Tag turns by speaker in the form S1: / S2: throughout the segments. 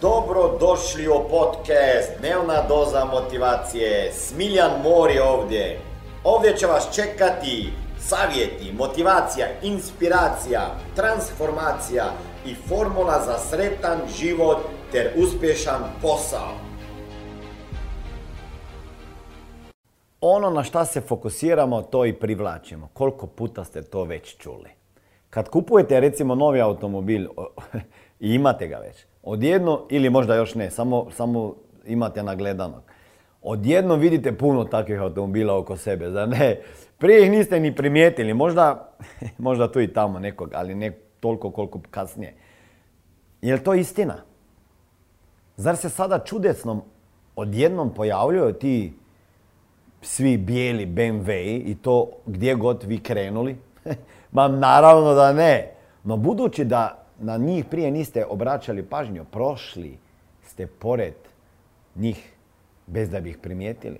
S1: Dobro došli u podcast Dnevna doza motivacije. Smiljan Mor je ovdje. Ovdje će vas čekati savjeti, motivacija, inspiracija, transformacija i formula za sretan život ter uspješan posao. Ono na šta se fokusiramo, to i privlačimo. Koliko puta ste to već čuli? Kad kupujete recimo novi automobil i imate ga već, odjedno, ili možda još ne, samo, samo imate nagledanog, odjedno vidite puno takvih automobila oko sebe, zar ne? Prije ih niste ni primijetili, možda, možda tu i tamo nekog, ali ne toliko koliko kasnije. Je li to istina? Zar se sada čudesno odjednom pojavljuju ti svi bijeli BMW i to gdje god vi krenuli? Ma naravno da ne. No budući da na njih prije niste obraćali pažnju, prošli ste pored njih bez da bi ih primijetili.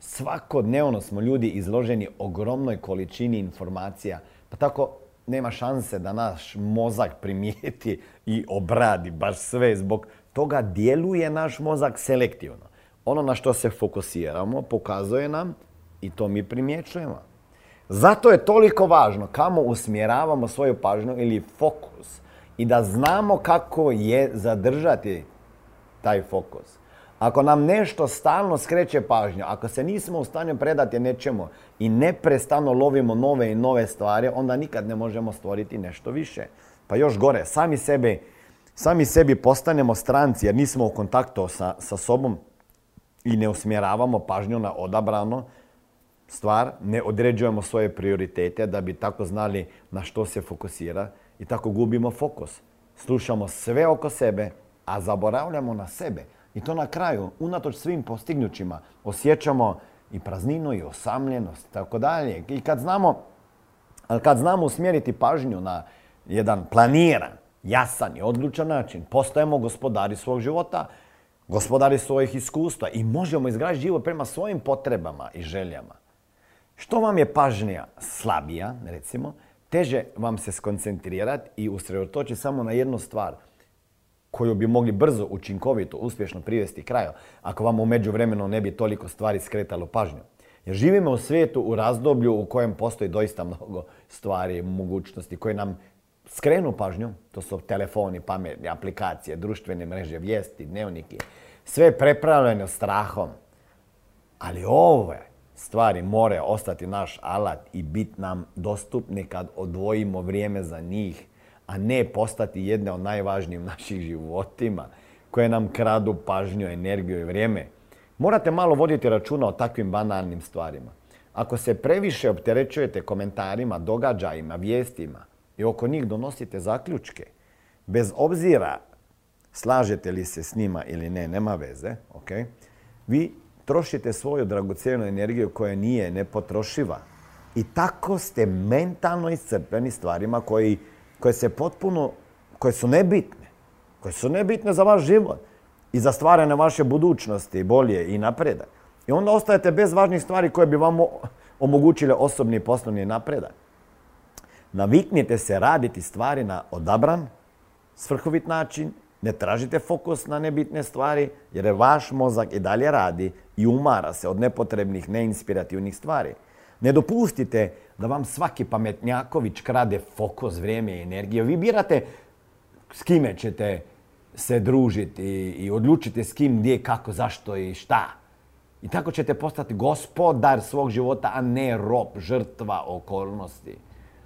S1: Svakodnevno smo ljudi izloženi ogromnoj količini informacija, pa tako nema šanse da naš mozak primijeti i obradi baš sve. Zbog toga djeluje naš mozak selektivno. Ono na što se fokusiramo pokazuje nam i to mi primjećujemo. Zato je toliko važno kamo usmjeravamo svoju pažnju ili fokus i da znamo kako je zadržati taj fokus. Ako nam nešto stalno skreće pažnju, ako se nismo u stanju predati nečemu i neprestano lovimo nove i nove stvari, onda nikad ne možemo stvoriti nešto više. Pa još gore, sami sebi, sami sebi postanemo stranci jer nismo u kontaktu sa, sa sobom i ne usmjeravamo pažnju na odabrano stvar, ne određujemo svoje prioritete da bi tako znali na što se fokusira i tako gubimo fokus. Slušamo sve oko sebe, a zaboravljamo na sebe. I to na kraju, unatoč svim postignućima, osjećamo i prazninu i osamljenost, tako dalje. I kad znamo, kad znamo usmjeriti pažnju na jedan planiran, jasan i odlučan način, postajemo gospodari svog života, gospodari svojih iskustva i možemo izgraditi život prema svojim potrebama i željama. Što vam je pažnja slabija, recimo, teže vam se skoncentrirati i usredotočiti samo na jednu stvar koju bi mogli brzo, učinkovito, uspješno privesti kraju, ako vam u međuvremenu ne bi toliko stvari skretalo pažnju. Jer živimo u svijetu u razdoblju u kojem postoji doista mnogo stvari, mogućnosti koje nam skrenu pažnju. To su telefoni, pametne aplikacije, društvene mreže, vijesti, dnevniki. Sve je prepravljeno strahom. Ali ove stvari more ostati naš alat i bit nam dostupni kad odvojimo vrijeme za njih, a ne postati jedne od najvažnijih naših životima koje nam kradu pažnju, energiju i vrijeme. Morate malo voditi računa o takvim banalnim stvarima. Ako se previše opterećujete komentarima, događajima, vijestima i oko njih donosite zaključke, bez obzira slažete li se s njima ili ne, nema veze, ok? Vi trošite svoju dragocjenu energiju koja nije nepotrošiva. I tako ste mentalno iscrpljeni stvarima koji, koje se potpuno, koje su nebitne. Koje su nebitne za vaš život i za stvaranje vaše budućnosti, bolje i napredak. I onda ostajete bez važnih stvari koje bi vam omogućile osobni i poslovni napredak. Naviknite se raditi stvari na odabran, svrhovit način ne tražite fokus na nebitne stvari jer je vaš mozak i dalje radi i umara se od nepotrebnih, neinspirativnih stvari. Ne dopustite da vam svaki pametnjaković krade fokus, vrijeme i energiju. Vi birate s kime ćete se družiti i odlučite s kim, gdje, kako, zašto i šta. I tako ćete postati gospodar svog života, a ne rob, žrtva okolnosti.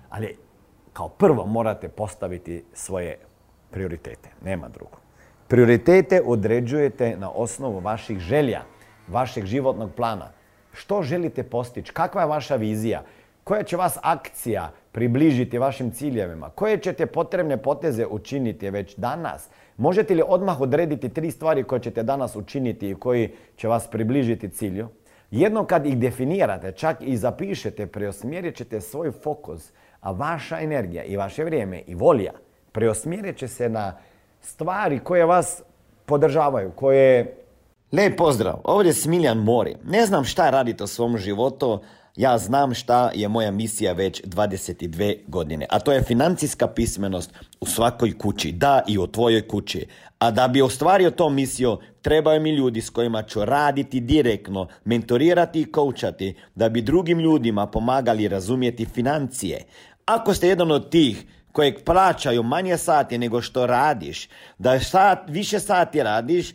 S1: Ali kao prvo morate postaviti svoje prioritete. Nema drugo. Prioritete određujete na osnovu vaših želja, vašeg životnog plana. Što želite postići? Kakva je vaša vizija? Koja će vas akcija približiti vašim ciljevima? Koje ćete potrebne poteze učiniti već danas? Možete li odmah odrediti tri stvari koje ćete danas učiniti i koji će vas približiti cilju? Jednom kad ih definirate, čak i zapišete, preosmjerit ćete svoj fokus, a vaša energija i vaše vrijeme i volja preosmjerit će se na stvari koje vas podržavaju, koje... Lijep pozdrav, ovdje je Smiljan Mori. Ne znam šta radite u svom životu, Ja znam šta je moja misija već 22 godine, a to je financijska pismenost u svakoj kući, da i u tvojoj kući. A da bi ostvario to misiju, trebaju mi ljudi s kojima ću raditi direktno, mentorirati i koučati, da bi drugim ljudima pomagali razumjeti financije. Ako ste jedan od tih kojeg plaćaju manje sati nego što radiš, da sat, više sati radiš,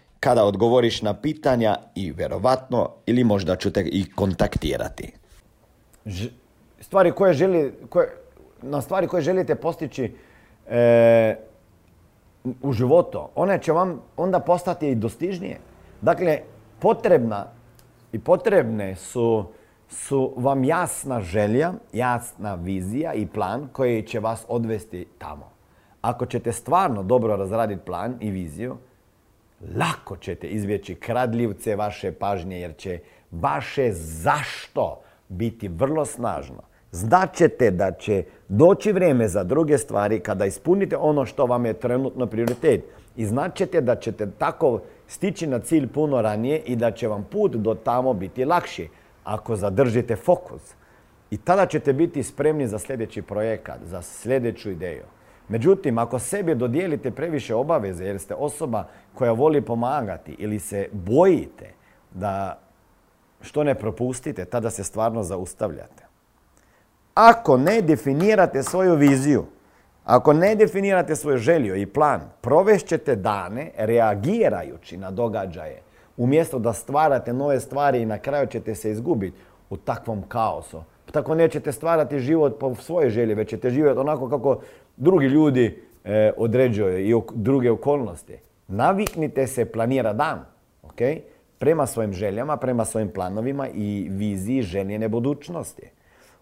S1: kada odgovoriš na pitanja i vjerovatno ili možda ću te i kontaktirati. stvari koje želi, koje, na stvari koje želite postići e, u životu, one će vam onda postati i dostižnije. Dakle, potrebna i potrebne su su vam jasna želja, jasna vizija i plan koji će vas odvesti tamo. Ako ćete stvarno dobro razraditi plan i viziju, lako ćete izvjeći kradljivce vaše pažnje jer će vaše zašto biti vrlo snažno. Znaćete da će doći vrijeme za druge stvari kada ispunite ono što vam je trenutno prioritet. I znaćete da ćete tako stići na cilj puno ranije i da će vam put do tamo biti lakši ako zadržite fokus. I tada ćete biti spremni za sljedeći projekat, za sljedeću ideju. Međutim, ako sebi dodijelite previše obaveze jer ste osoba koja voli pomagati ili se bojite da što ne propustite, tada se stvarno zaustavljate. Ako ne definirate svoju viziju, ako ne definirate svoju želju i plan, provešćete dane reagirajući na događaje umjesto da stvarate nove stvari i na kraju ćete se izgubiti u takvom kaosu. Tako nećete stvarati život po svojoj želji, već ćete živjeti onako kako drugi ljudi e, određuju i druge okolnosti. Naviknite se planira dan, ok? Prema svojim željama, prema svojim planovima i viziji željene budućnosti.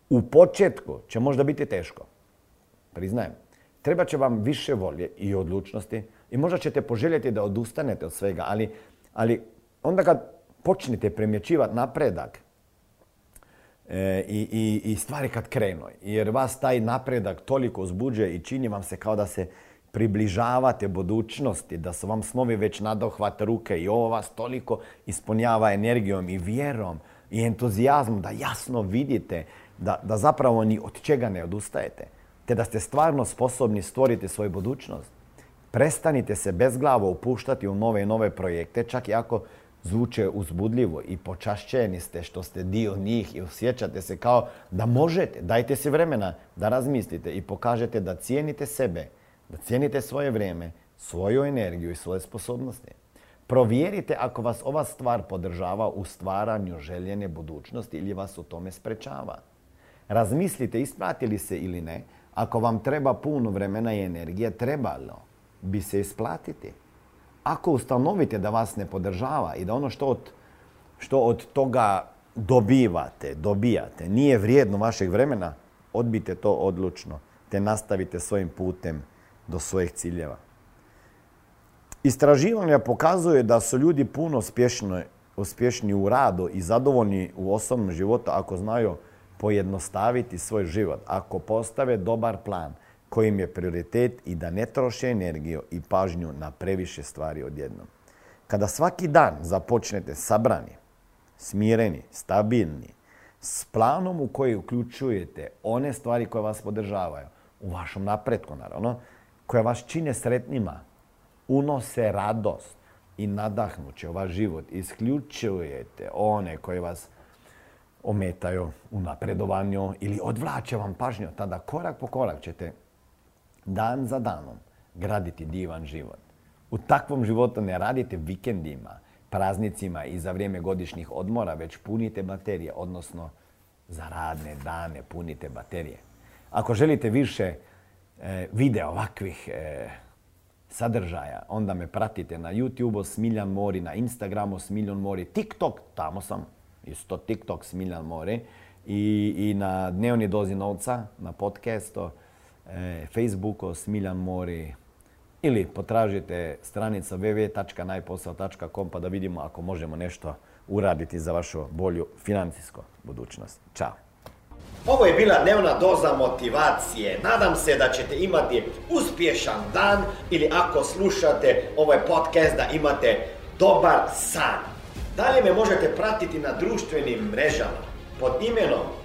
S1: U početku će možda biti teško, priznajem. Treba će vam više volje i odlučnosti i možda ćete poželjeti da odustanete od svega, ali, ali onda kad počnete primjećivati napredak e, i, i, stvari kad krenu, jer vas taj napredak toliko uzbuđuje i čini vam se kao da se približavate budućnosti, da su vam snovi već nadohvat ruke i ovo vas toliko ispunjava energijom i vjerom i entuzijazmom da jasno vidite da, da zapravo ni od čega ne odustajete, te da ste stvarno sposobni stvoriti svoju budućnost. Prestanite se bezglavo upuštati u nove i nove projekte, čak i ako zvuče uzbudljivo i počašćeni ste što ste dio njih i osjećate se kao da možete. Dajte si vremena da razmislite i pokažete da cijenite sebe, da cijenite svoje vrijeme, svoju energiju i svoje sposobnosti. Provjerite ako vas ova stvar podržava u stvaranju željene budućnosti ili vas u tome sprečava. Razmislite isplatili se ili ne. Ako vam treba puno vremena i energije, trebalo bi se isplatiti ako ustanovite da vas ne podržava i da ono što od, što od toga dobivate, dobijate, nije vrijedno vašeg vremena, odbite to odlučno te nastavite svojim putem do svojih ciljeva. Istraživanja pokazuje da su ljudi puno uspješni u radu i zadovoljni u osobnom životu ako znaju pojednostaviti svoj život, ako postave dobar plan, kojim je prioritet i da ne troše energiju i pažnju na previše stvari odjednom. Kada svaki dan započnete sabrani, smireni, stabilni, s planom u koji uključujete one stvari koje vas podržavaju, u vašom napretku naravno, koje vas čine sretnima, unose radost i nadahnuće u vaš život, isključujete one koje vas ometaju u napredovanju ili odvlače vam pažnju, tada korak po korak ćete dan za danom graditi divan život. U takvom životu ne radite vikendima, praznicima i za vrijeme godišnjih odmora, već punite baterije, odnosno za radne dane punite baterije. Ako želite više e, videa ovakvih e, sadržaja, onda me pratite na YouTube Smiljan Mori, na Instagramu Smiljan Mori, TikTok, tamo sam, isto TikTok Smiljan Mori i, i na dnevni dozi novca, na podcastu, Facebooku, Smiljan Mori, ili potražite stranica www.najposao.com pa da vidimo ako možemo nešto uraditi za vašu bolju financijsku budućnost. Ćao!
S2: Ovo je bila dnevna doza motivacije. Nadam se da ćete imati uspješan dan ili ako slušate ovaj podcast da imate dobar san. Dalje me možete pratiti na društvenim mrežama pod imenom